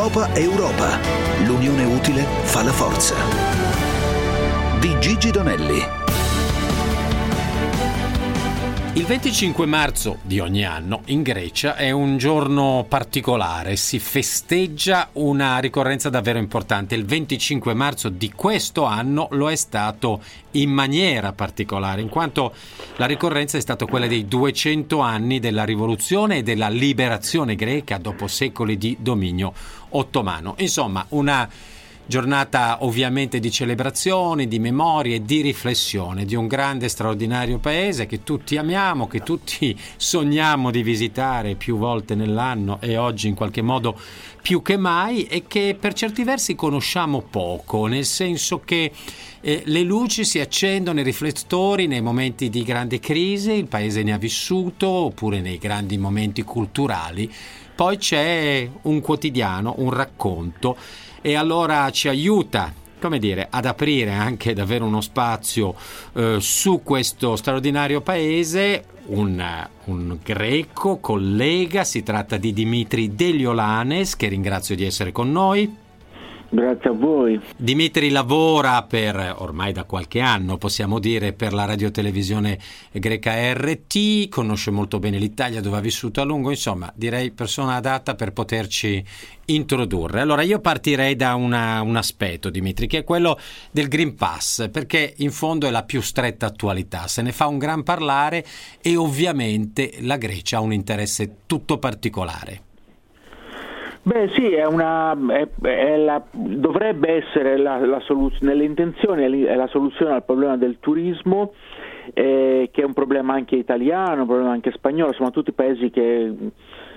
Europa è Europa. L'unione utile fa la forza. Di Gigi Donelli. Il 25 marzo di ogni anno in Grecia è un giorno particolare, si festeggia una ricorrenza davvero importante. Il 25 marzo di questo anno lo è stato in maniera particolare, in quanto la ricorrenza è stata quella dei 200 anni della rivoluzione e della liberazione greca dopo secoli di dominio ottomano. Insomma, una Giornata ovviamente di celebrazione, di memoria e di riflessione di un grande straordinario paese che tutti amiamo, che tutti sogniamo di visitare più volte nell'anno e oggi in qualche modo più che mai e che per certi versi conosciamo poco, nel senso che eh, le luci si accendono, i riflettori nei momenti di grande crisi, il paese ne ha vissuto, oppure nei grandi momenti culturali. Poi c'è un quotidiano, un racconto e allora ci aiuta come dire, ad aprire anche davvero uno spazio eh, su questo straordinario paese. Un, un, greco collega, si tratta di Dimitri Deliolanes, che ringrazio di essere con noi. Grazie a voi. Dimitri lavora per ormai da qualche anno, possiamo dire, per la radiotelevisione greca RT, conosce molto bene l'Italia dove ha vissuto a lungo, insomma, direi persona adatta per poterci introdurre. Allora, io partirei da una, un aspetto, Dimitri, che è quello del Green Pass, perché in fondo è la più stretta attualità, se ne fa un gran parlare e ovviamente la Grecia ha un interesse tutto particolare. Beh sì, è una, è, è la, dovrebbe essere la, la soluz- nelle intenzioni è la soluzione al problema del turismo, eh, che è un problema anche italiano, un problema anche spagnolo, sono tutti paesi che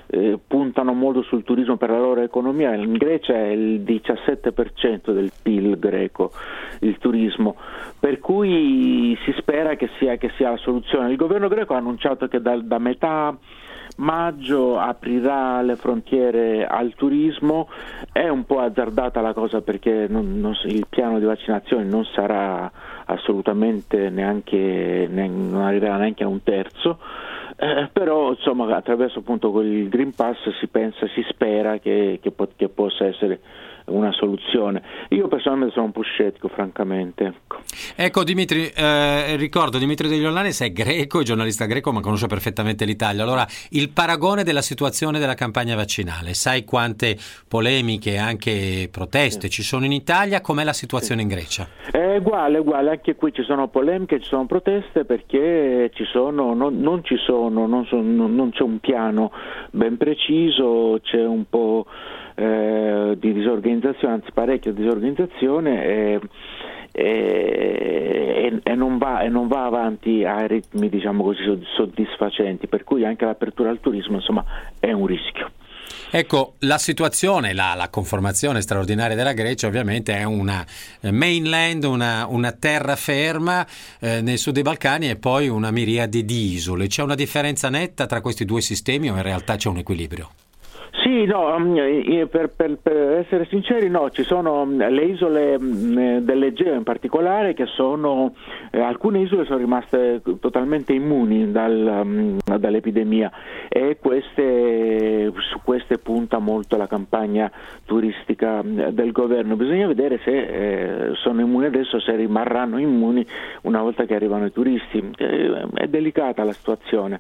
eh, puntano molto sul turismo per la loro economia, in Grecia è il 17% del PIL greco il turismo, per cui si spera che sia, che sia la soluzione. Il governo greco ha annunciato che da, da metà maggio aprirà le frontiere al turismo, è un po' azzardata la cosa perché non, non, il piano di vaccinazione non sarà assolutamente neanche, non arriverà neanche a un terzo. Eh, però insomma attraverso appunto il Green Pass si pensa, si spera che, che, che possa essere una soluzione. Io personalmente sono un po' scettico, francamente. Ecco, ecco Dimitri, eh, ricordo Dimitri degli Olanes è greco, è giornalista greco, ma conosce perfettamente l'Italia. Allora, il paragone della situazione della campagna vaccinale, sai quante polemiche e anche proteste sì. ci sono in Italia, com'è la situazione sì. in Grecia? È uguale, uguale, anche qui ci sono polemiche, ci sono proteste perché ci sono, non, non, ci sono, non, sono, non c'è un piano ben preciso, c'è un po' eh, di disorganizzazione, anzi parecchia disorganizzazione e, e, e, non va, e, non va, avanti a ritmi diciamo così soddisfacenti, per cui anche l'apertura al turismo insomma, è un rischio. Ecco, la situazione, la, la, conformazione straordinaria della Grecia ovviamente è una eh, mainland, una, una terraferma eh, nel sud dei Balcani e poi una miriade di isole. C'è una differenza netta tra questi due sistemi o in realtà c'è un equilibrio? Sì, no, mm, per, per, per, essere sinceri no, ci sono mm, le isole mm, dell'Egeo in particolare che sono, eh, alcune isole sono rimaste totalmente immuni dal, dall'epidemia e queste, su queste punta molto la campagna turistica del governo. Bisogna vedere se eh, sono immuni adesso, se rimarranno immuni una volta che arrivano i turisti. Eh, è delicata la situazione.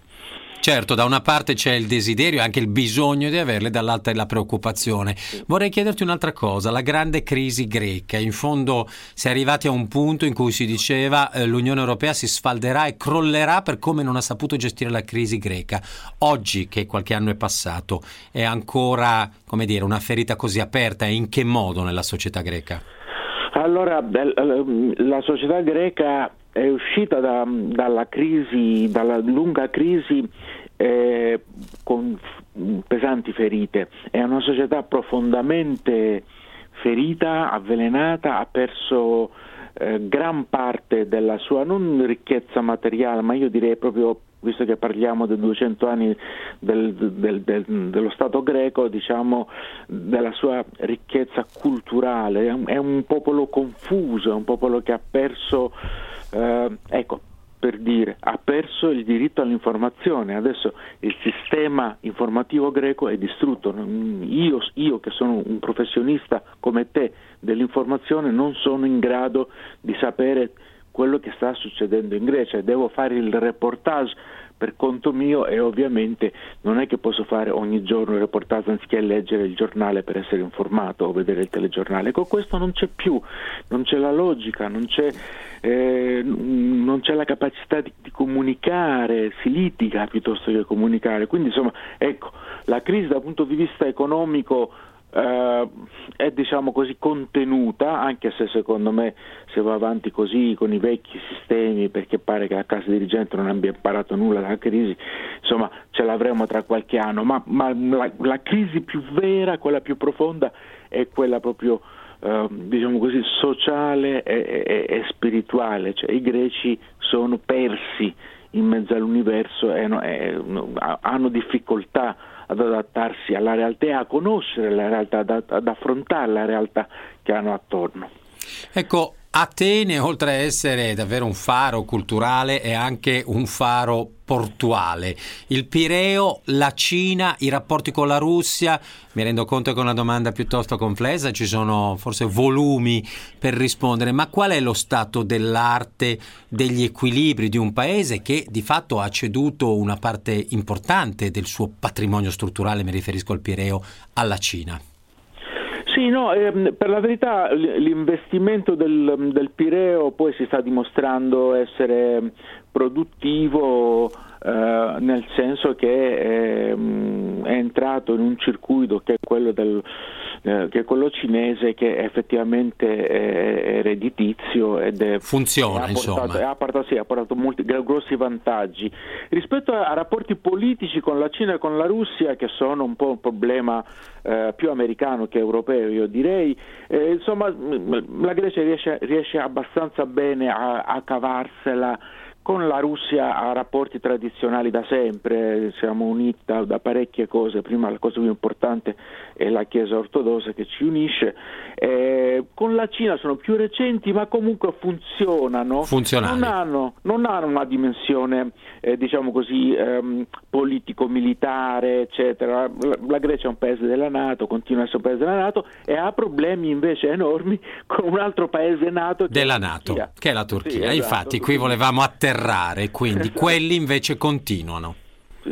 Certo, da una parte c'è il desiderio e anche il bisogno di averle, dall'altra è la preoccupazione. Vorrei chiederti un'altra cosa, la grande crisi greca. In fondo si è arrivati a un punto in cui si diceva eh, l'Unione Europea si sfalderà e crollerà per come non ha saputo gestire la crisi greca. Oggi, che qualche anno è passato, è ancora, come dire, una ferita così aperta e in che modo nella società greca? Allora, la società greca è uscita da, dalla crisi, dalla lunga crisi eh, con pesanti ferite, è una società profondamente ferita, avvelenata, ha perso eh, gran parte della sua non ricchezza materiale, ma io direi proprio visto che parliamo dei 200 anni del, del, del, dello Stato greco, diciamo della sua ricchezza culturale, è un, è un popolo confuso, è un popolo che ha perso eh, ecco, per dire, ha perso il diritto all'informazione, adesso il sistema informativo greco è distrutto, io, io che sono un professionista come te dell'informazione non sono in grado di sapere quello che sta succedendo in Grecia. Devo fare il reportage. Per conto mio e ovviamente non è che posso fare ogni giorno il reportage anziché leggere il giornale per essere informato o vedere il telegiornale. Con questo non c'è più, non c'è la logica, non c'è, eh, non c'è la capacità di, di, comunicare, si litiga piuttosto che comunicare. Quindi insomma, ecco, la crisi dal punto di vista economico Uh, è diciamo così contenuta, anche se secondo me se va avanti così con i vecchi sistemi, perché pare che la casa dirigente non abbia imparato nulla dalla crisi, insomma ce l'avremo tra qualche anno, ma, ma la, la, crisi più vera, quella più profonda, è quella proprio uh, diciamo così sociale e, e, e spirituale, cioè i greci sono persi in mezzo all'universo e, e hanno difficoltà ad adattarsi alla realtà a conoscere la realtà, ad, ad affrontare la realtà che hanno attorno. Ecco, Atene, oltre a essere davvero un faro culturale, è anche un faro portuale. Il Pireo, la Cina, i rapporti con la Russia, mi rendo conto che è una domanda piuttosto complessa, ci sono forse volumi per rispondere, ma qual è lo stato dell'arte, degli equilibri di un paese che di fatto ha ceduto una parte importante del suo patrimonio strutturale, mi riferisco al Pireo, alla Cina? Sì, no, ehm, per la verità l'investimento del, del, Pireo poi si sta dimostrando essere produttivo eh, nel senso che ehm, è entrato in un circuito che è quello del, eh, che è quello cinese che effettivamente è, redditizio ed è, funziona ha portato, insomma. ha portato, sì, ha portato molti grossi vantaggi. Rispetto a, a, rapporti politici con la Cina e con la Russia che sono un po' un problema eh, più americano che europeo io direi eh, insomma la Grecia riesce, riesce abbastanza bene a, a cavarsela con la Russia ha rapporti tradizionali da sempre, siamo uniti da, da, parecchie cose, prima la cosa più importante è la Chiesa ortodossa che ci unisce, eh, con la Cina sono più recenti ma comunque funzionano, non hanno, non hanno, una dimensione eh, diciamo così ehm, politico-militare eccetera, la, la, Grecia è un paese della Nato, continua a essere un paese della Nato e ha problemi invece enormi con un altro paese nato della Nato, che è la Turchia, sì, esatto, infatti qui volevamo atterrare atterrare, quindi quelli invece continuano.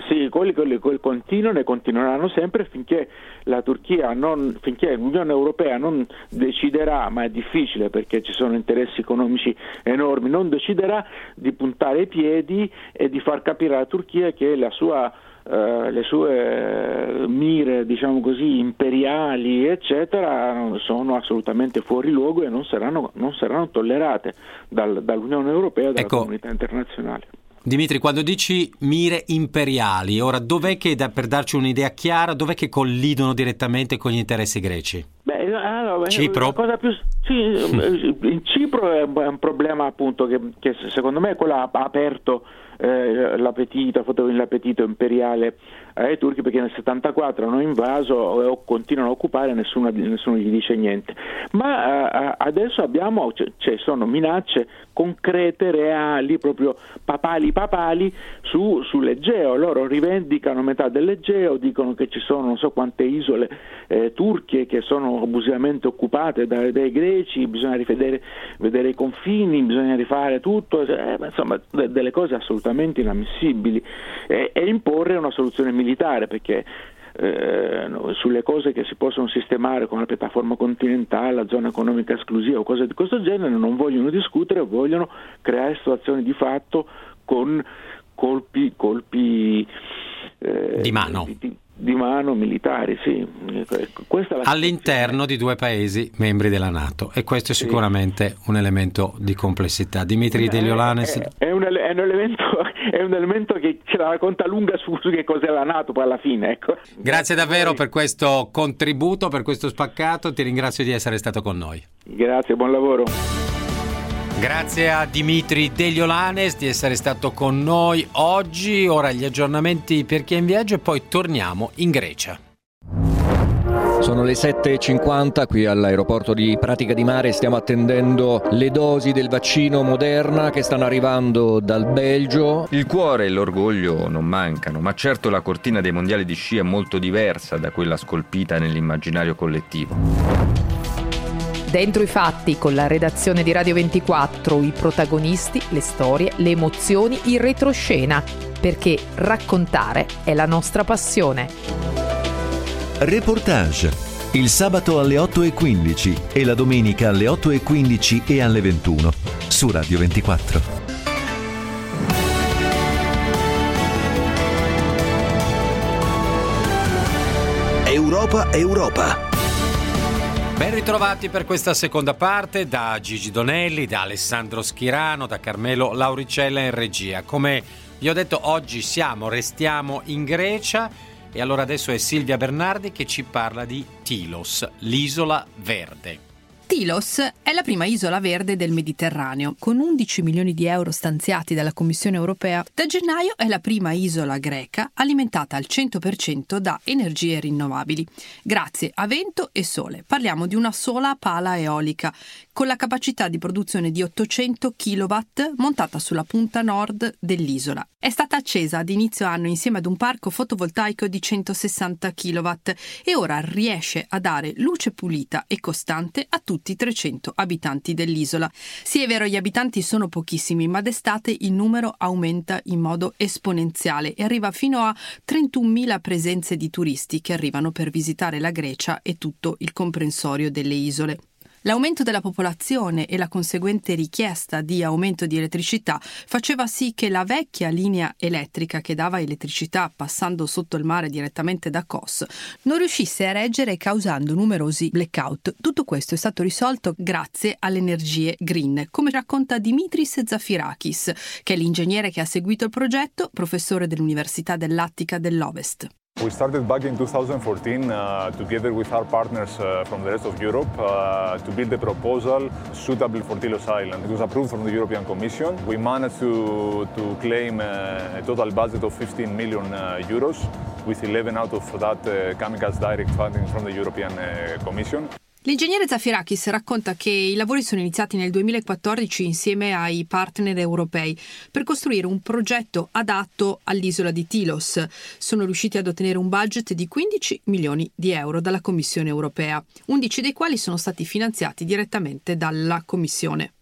Sì, quelli, quelli, quelli, continuano e continueranno sempre finché la Turchia non, finché l'Unione Europea non deciderà, ma è difficile perché ci sono interessi economici enormi, non deciderà di puntare i piedi e di far capire alla Turchia che la sua Uh, le sue mire, diciamo così, imperiali, eccetera, sono assolutamente fuori luogo e non saranno, non saranno tollerate dal, dall'Unione Europea e dalla ecco, comunità internazionale. Dimitri, quando dici mire imperiali, ora dov'è che, da, per darci un'idea chiara, dov'è che collidono direttamente con gli interessi greci? Beh, allora, Cipro? Più, sì, in Cipro è un problema appunto che, che secondo me è quello ha aperto eh, l'appetito, l'appetito imperiale ai turchi perché nel 74 hanno invaso e continuano a occupare e nessuno, nessuno, gli dice niente. Ma eh, adesso abbiamo, cioè, cioè, sono minacce concrete, reali, proprio papali papali su, sull'Egeo. Loro rivendicano metà dell'Egeo, dicono che ci sono non so quante isole eh, turche che sono abusivamente occupate dai, dai greci, bisogna rivedere vedere i confini, bisogna rifare tutto, eh, insomma de, delle cose assolutamente inammissibili e, e imporre una soluzione militare militare perché eh, sulle cose che si possono sistemare con la piattaforma continentale, la zona economica esclusiva o cose di questo genere non vogliono discutere, vogliono creare situazioni di fatto con colpi, colpi eh, di mano. Di, di mano militari, sì. All'interno di due paesi membri della Nato e questo è sicuramente sì. un elemento di complessità. Dimitri Deliolanes. È, è, un, è, un, elemento, è un elemento che ce la racconta lunga su, su che cos'è la Nato poi alla fine. Ecco. Grazie davvero per questo contributo, per questo spaccato, ti ringrazio di essere stato con noi. Grazie, buon lavoro. Grazie a Dimitri Degliolanes di essere stato con noi oggi. Ora gli aggiornamenti per chi è in viaggio e poi torniamo in Grecia. Sono le 7.50 qui all'aeroporto di Pratica di Mare, stiamo attendendo le dosi del vaccino Moderna che stanno arrivando dal Belgio. Il cuore e l'orgoglio non mancano, ma certo la cortina dei mondiali di sci è molto diversa da quella scolpita nell'immaginario collettivo. Dentro i fatti, con la redazione di Radio 24, i protagonisti, le storie, le emozioni, il retroscena, perché raccontare è la nostra passione. Reportage. Il sabato alle 8.15 e la domenica alle 8.15 e alle 21 su Radio 24. Europa Europa. Ben ritrovati per questa seconda parte da Gigi Donelli, da Alessandro Schirano, da Carmelo Lauricella in regia. Come vi ho detto, oggi siamo, restiamo in Grecia e allora adesso è Silvia Bernardi che ci parla di Tilos, l'isola verde. Tilos è la prima isola verde del Mediterraneo. Con 11 milioni di euro stanziati dalla Commissione europea, da gennaio è la prima isola greca alimentata al 100% da energie rinnovabili, grazie a vento e sole. Parliamo di una sola pala eolica con la capacità di produzione di 800 kW montata sulla punta nord dell'isola. È stata accesa ad inizio anno insieme ad un parco fotovoltaico di 160 kW e ora riesce a dare luce pulita e costante a tutti i 300 abitanti dell'isola. Sì, è vero, gli abitanti sono pochissimi, ma d'estate il numero aumenta in modo esponenziale e arriva fino a 31.000 presenze di turisti che arrivano per visitare la Grecia e tutto il comprensorio delle isole. L'aumento della popolazione e la conseguente richiesta di aumento di elettricità faceva sì che la vecchia linea elettrica che dava elettricità passando sotto il mare direttamente da Kos non riuscisse a reggere causando numerosi blackout. Tutto questo è stato risolto grazie alle energie green, come racconta Dimitris Zafirakis, che è l'ingegnere che ha seguito il progetto, professore dell'Università dell'Attica dell'Ovest. We started back in 2014 uh, together with our partners uh, from the rest of Europe uh, to build a proposal suitable for Tilos Island. It was approved from the European Commission. We managed to, to claim uh, a total budget of 15 million uh, euros, with 11 out of that uh, coming as direct funding from the European Commission. L'ingegnere Zafirakis racconta che i lavori sono iniziati nel 2014 insieme ai partner europei per costruire un progetto adatto all'isola di Tilos. Sono riusciti ad ottenere un budget di 15 milioni di euro dalla Commissione europea, 11 dei quali sono stati finanziati direttamente dalla Commissione.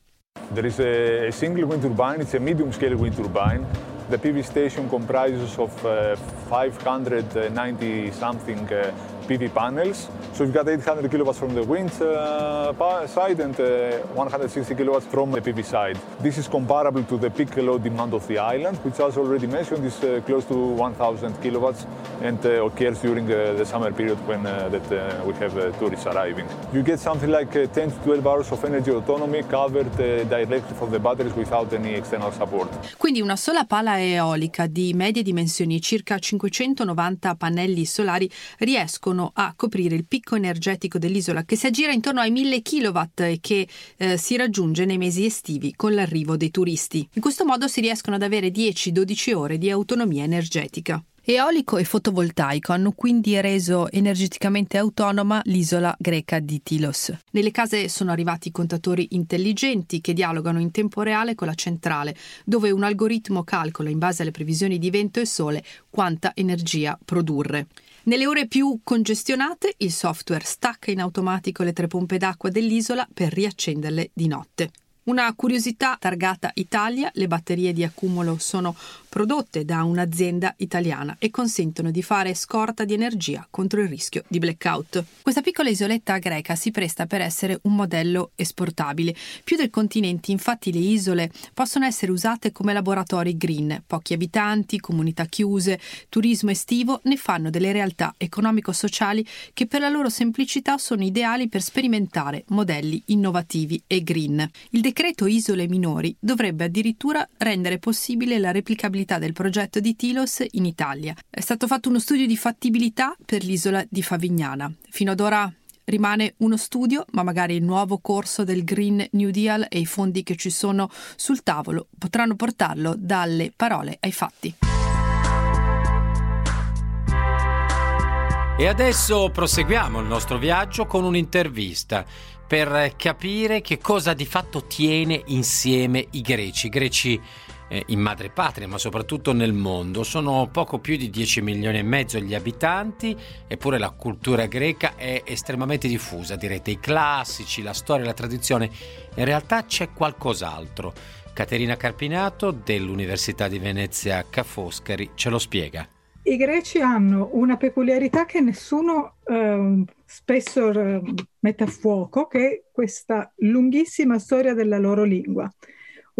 There is a single wind turbine, it's a medium scale wind turbine. The PV station comprises of uh, 590 something uh, PV panels. So you've got 800 kilowatts from the wind uh, side and uh, 160 kilowatts from the PV side. This is comparable to the peak load demand of the island, which as already mentioned is uh, close to 1000 kilowatts and uh, occurs during the summer period when uh, that, uh, we have tourists arriving. You get something like 10 to 12 hours of energy autonomy covered directly from the batteries without any external support. Quindi una sola pala eolica di medie dimensioni, circa 590 pannelli solari, riescono riescono a coprire il picco energetico dell'isola che si aggira intorno ai 1000 kW e che eh, si raggiunge nei mesi estivi con l'arrivo dei turisti. In questo modo si riescono ad avere 10-12 ore di autonomia energetica. Eolico e fotovoltaico hanno quindi reso energeticamente autonoma l'isola greca di Tilos. Nelle case sono arrivati contatori intelligenti che dialogano in tempo reale con la centrale, dove un algoritmo calcola in base alle previsioni di vento e sole quanta energia produrre. Nelle ore più congestionate il software stacca in automatico le tre pompe d'acqua dell'isola per riaccenderle di notte. Una curiosità targata Italia, le batterie di accumulo sono prodotte da un'azienda italiana e consentono di fare scorta di energia contro il rischio di blackout. Questa piccola isoletta greca si presta per essere un modello esportabile. Più del continente, infatti, le isole possono essere usate come laboratori green. Pochi abitanti, comunità chiuse, turismo estivo ne fanno delle realtà economico-sociali che per la loro semplicità sono ideali per sperimentare modelli innovativi e green. Il decreto Isole Minori dovrebbe addirittura rendere possibile la replicabilità del progetto di Tilos in Italia. È stato fatto uno studio di fattibilità per l'isola di Favignana. Fino ad ora rimane uno studio, ma magari il nuovo corso del Green New Deal e i fondi che ci sono sul tavolo potranno portarlo dalle parole ai fatti. E adesso proseguiamo il nostro viaggio con un'intervista per capire che cosa di fatto tiene insieme i greci. I greci eh, in madrepatria, ma soprattutto nel mondo. Sono poco più di 10 milioni e mezzo gli abitanti, eppure la cultura greca è estremamente diffusa. Direte i classici, la storia, la tradizione. In realtà c'è qualcos'altro. Caterina Carpinato dell'Università di Venezia Ca' Foscari ce lo spiega. I greci hanno una peculiarità che nessuno eh, spesso eh, mette a fuoco, che è questa lunghissima storia della loro lingua.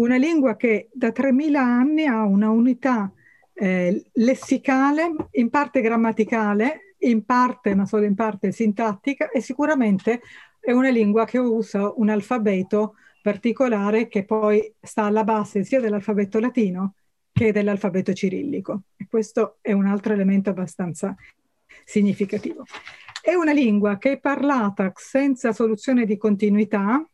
Una lingua che da 3.000 anni ha una unità eh, lessicale, in parte grammaticale, in parte, ma solo in parte sintattica, e sicuramente è una lingua che usa un alfabeto particolare che poi sta alla base sia dell'alfabeto latino che dell'alfabeto cirillico. E questo è un altro elemento abbastanza significativo. È una lingua che è parlata senza soluzione di continuità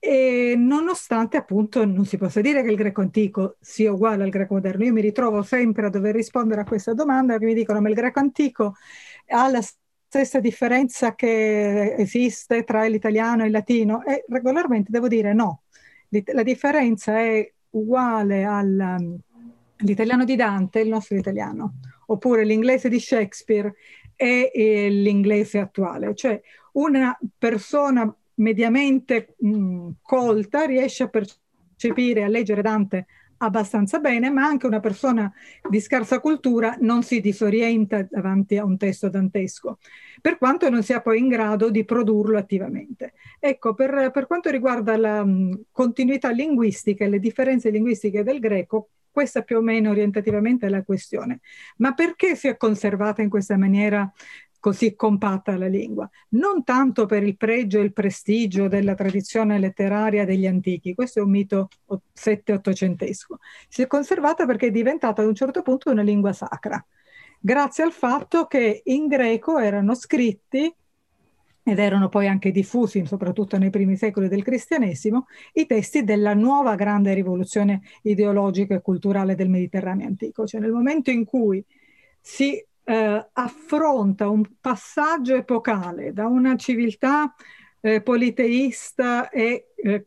e nonostante appunto non si possa dire che il greco antico sia uguale al greco moderno. Io mi ritrovo sempre a dover rispondere a questa domanda che mi dicono ma il greco antico ha la stessa differenza che esiste tra l'italiano e il latino? E regolarmente devo dire no. La differenza è uguale all'italiano di Dante, il nostro italiano, oppure l'inglese di Shakespeare e l'inglese attuale. Cioè una persona mediamente mh, colta riesce a percepire, a leggere Dante abbastanza bene, ma anche una persona di scarsa cultura non si disorienta davanti a un testo dantesco, per quanto non sia poi in grado di produrlo attivamente. Ecco, per, per quanto riguarda la mh, continuità linguistica e le differenze linguistiche del greco, questa più o meno orientativamente è la questione. Ma perché si è conservata in questa maniera così compatta la lingua, non tanto per il pregio e il prestigio della tradizione letteraria degli antichi, questo è un mito 7-800esco, si è conservata perché è diventata ad un certo punto una lingua sacra, grazie al fatto che in greco erano scritti ed erano poi anche diffusi, soprattutto nei primi secoli del cristianesimo, i testi della nuova grande rivoluzione ideologica e culturale del Mediterraneo antico. Cioè nel momento in cui si eh, affronta un passaggio epocale da una civiltà eh, politeista e eh,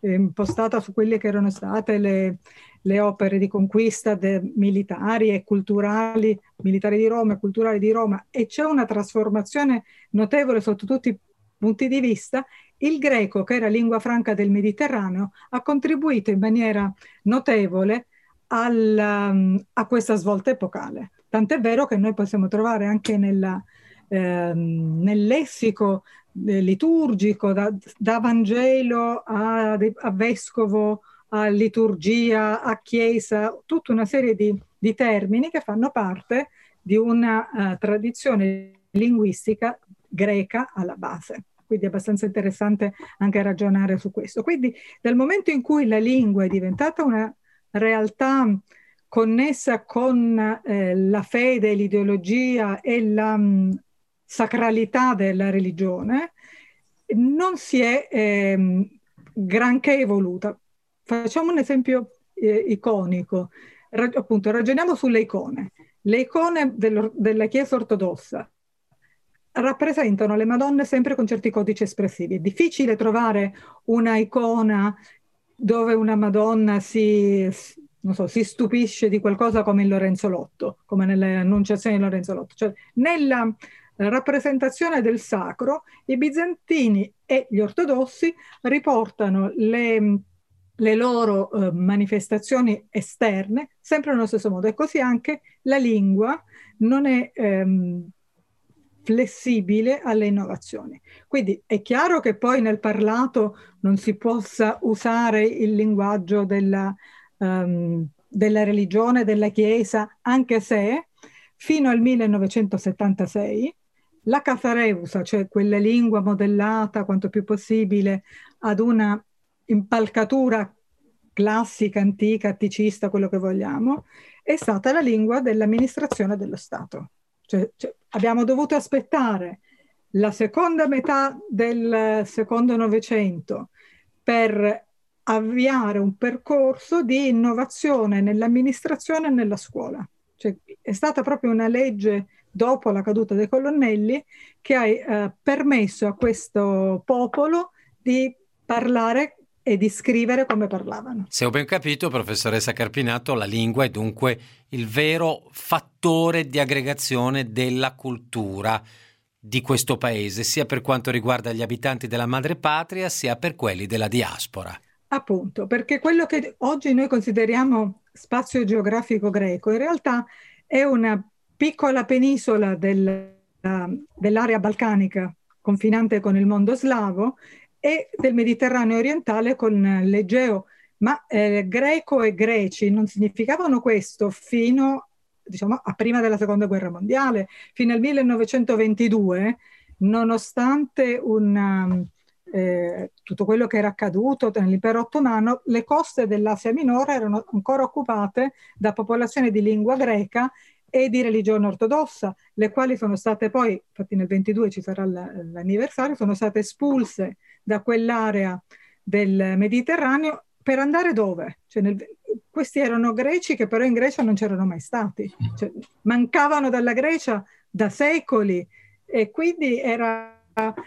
impostata su quelle che erano state le, le opere di conquista militari e culturali, militari di Roma e culturali di Roma, e c'è una trasformazione notevole sotto tutti i punti di vista, il greco, che era lingua franca del Mediterraneo, ha contribuito in maniera notevole al, um, a questa svolta epocale. Tant'è vero che noi possiamo trovare anche nella, eh, nel lessico eh, liturgico, da, da Vangelo a, a, vescovo, a liturgia, a chiesa, tutta una serie di, di termini che fanno parte di una uh, tradizione linguistica greca alla base. Quindi è abbastanza interessante anche ragionare su questo. Quindi dal momento in cui la lingua è diventata una realtà connessa con eh, la fede, l'ideologia e la mh, mm, sacralità della religione, non si è eh, granché evoluta. Facciamo un esempio eh, iconico, Ra- appunto ragioniamo sulle icone. Le icone del, della Chiesa ortodossa rappresentano le Madonne sempre con certi codici espressivi. È difficile trovare una icona dove una Madonna si, non so, si stupisce di qualcosa come il Lorenzo Lotto, come nelle annunciazioni di Lorenzo Lotto. Cioè, nella rappresentazione del sacro, i bizantini e gli ortodossi riportano le, le loro eh, manifestazioni esterne sempre nello stesso modo e così anche la lingua non è ehm, flessibile alle innovazioni. Quindi è chiaro che poi nel parlato non si possa usare il linguaggio della um, della religione, della Chiesa, anche se fino al 1976 la Cathareusa, cioè quella lingua modellata quanto più possibile ad una impalcatura classica, antica, atticista, quello che vogliamo, è stata la lingua dell'amministrazione dello Stato. Cioè, cioè, abbiamo dovuto aspettare la seconda metà del secondo Novecento per avviare un percorso di innovazione nell'amministrazione e nella scuola. Cioè, è stata proprio una legge dopo la caduta dei colonnelli, che ha eh, permesso a questo popolo di parlare e di scrivere come parlavano. Se ho ben capito, professoressa Carpinato, la lingua è dunque il vero fattore di aggregazione della cultura di questo paese, sia per quanto riguarda gli abitanti della madrepatria, sia per quelli della diaspora. Appunto, perché quello che oggi noi consideriamo spazio geografico greco in realtà è una piccola penisola del, dell'area balcanica confinante con il mondo slavo e del Mediterraneo orientale con l'Egeo. Ma eh, greco e greci non significavano questo fino diciamo, a prima della seconda guerra mondiale, fino al 1922, nonostante una, eh, tutto quello che era accaduto nell'impero ottomano, le coste dell'Asia minore erano ancora occupate da popolazioni di lingua greca e di religione ortodossa, le quali sono state poi, infatti nel 22 ci sarà l'anniversario, sono state espulse da quell'area del Mediterraneo per andare dove? Cioè nel, questi erano greci che però in Grecia non c'erano mai stati, cioè, mancavano dalla Grecia da secoli e quindi era,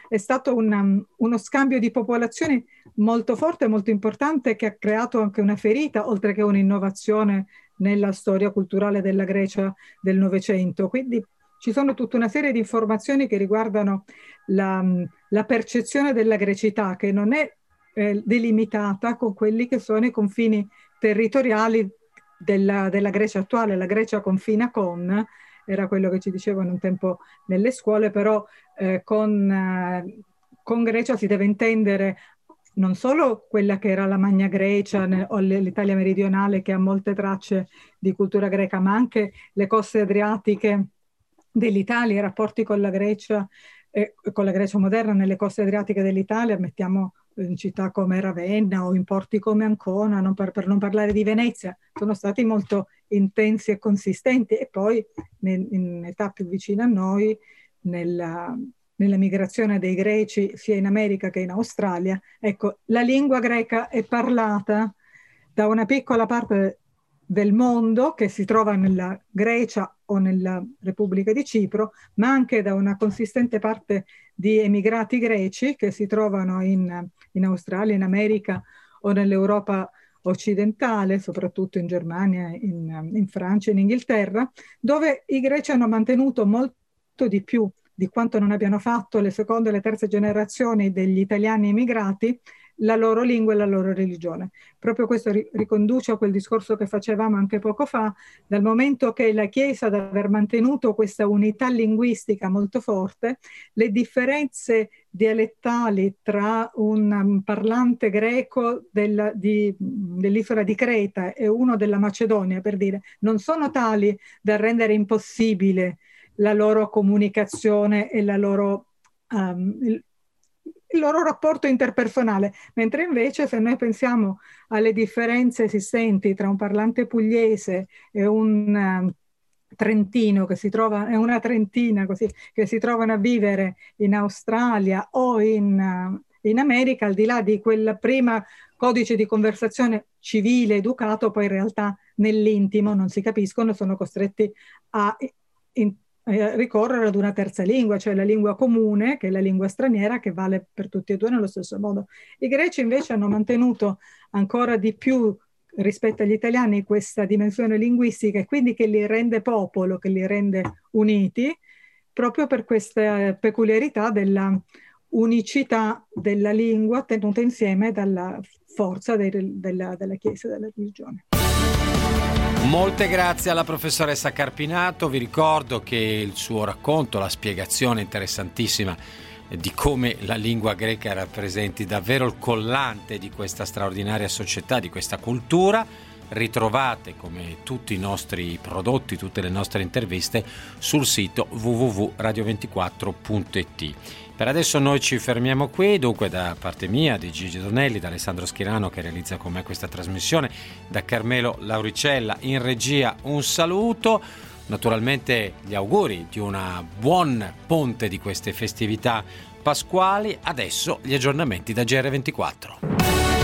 è stato una, uno scambio di popolazioni molto forte, molto importante che ha creato anche una ferita, oltre che un'innovazione nella storia culturale della Grecia del Novecento. Quindi ci sono tutta una serie di informazioni che riguardano la, la percezione della grecità, che non è eh, delimitata con quelli che sono i confini territoriali della, della, Grecia attuale. La Grecia confina con, era quello che ci dicevano un tempo nelle scuole, però eh, con, eh, con Grecia si deve intendere non solo quella che era la Magna Grecia o l'Italia meridionale che ha molte tracce di cultura greca, ma anche le coste adriatiche dell'Italia, i rapporti con la Grecia, eh, con la Grecia moderna nelle coste adriatiche dell'Italia, mettiamo in città come Ravenna o in porti come Ancona, non per, per, non parlare di Venezia, sono stati molto intensi e consistenti. E poi in, in età più vicina a noi, nella, nella migrazione dei greci sia in America che in Australia, ecco, la lingua greca è parlata da una piccola parte del mondo che si trova nella Grecia o nella Repubblica di Cipro, ma anche da una consistente parte di emigrati greci che si trovano in, in Australia, in America o nell'Europa occidentale, soprattutto in Germania, in, in Francia, in Inghilterra, dove i greci hanno mantenuto molto di più di quanto non abbiano fatto le seconde e le terze generazioni degli italiani emigrati la loro lingua e la loro religione. Proprio questo ri- riconduce a quel discorso che facevamo anche poco fa, dal momento che la Chiesa, ad aver mantenuto questa unità linguistica molto forte, le differenze dialettali tra un um, parlante greco del, di, dell'isola di Creta e uno della Macedonia, per dire, non sono tali da rendere impossibile la loro comunicazione e la loro, um, il, il loro rapporto interpersonale, mentre invece se noi pensiamo alle differenze esistenti tra un parlante pugliese e un uh, trentino che si trova, è una trentina così, che si trovano a vivere in Australia o in, uh, in America, al di là di quel prima codice di conversazione civile, educato, poi in realtà nell'intimo non si capiscono, sono costretti a in, eh, ricorrere ad una terza lingua, cioè la lingua comune, che è la lingua straniera, che vale per tutti e due nello stesso modo. I greci invece hanno mantenuto ancora di più rispetto agli italiani questa dimensione linguistica e quindi che li rende popolo, che li rende uniti, proprio per questa peculiarità della unicità della lingua tenuta insieme dalla forza dei, della, della Chiesa della religione. Molte grazie alla professoressa Carpinato, vi ricordo che il suo racconto, la spiegazione interessantissima di come la lingua greca rappresenti davvero il collante di questa straordinaria società, di questa cultura, ritrovate come tutti i nostri prodotti, tutte le nostre interviste sul sito www.radio24.it. Per adesso noi ci fermiamo qui, dunque da parte mia, di Gigi Donelli, da Alessandro Schirano che realizza con me questa trasmissione, da Carmelo Lauricella in regia un saluto, naturalmente gli auguri di una buon ponte di queste festività pasquali, adesso gli aggiornamenti da GR24.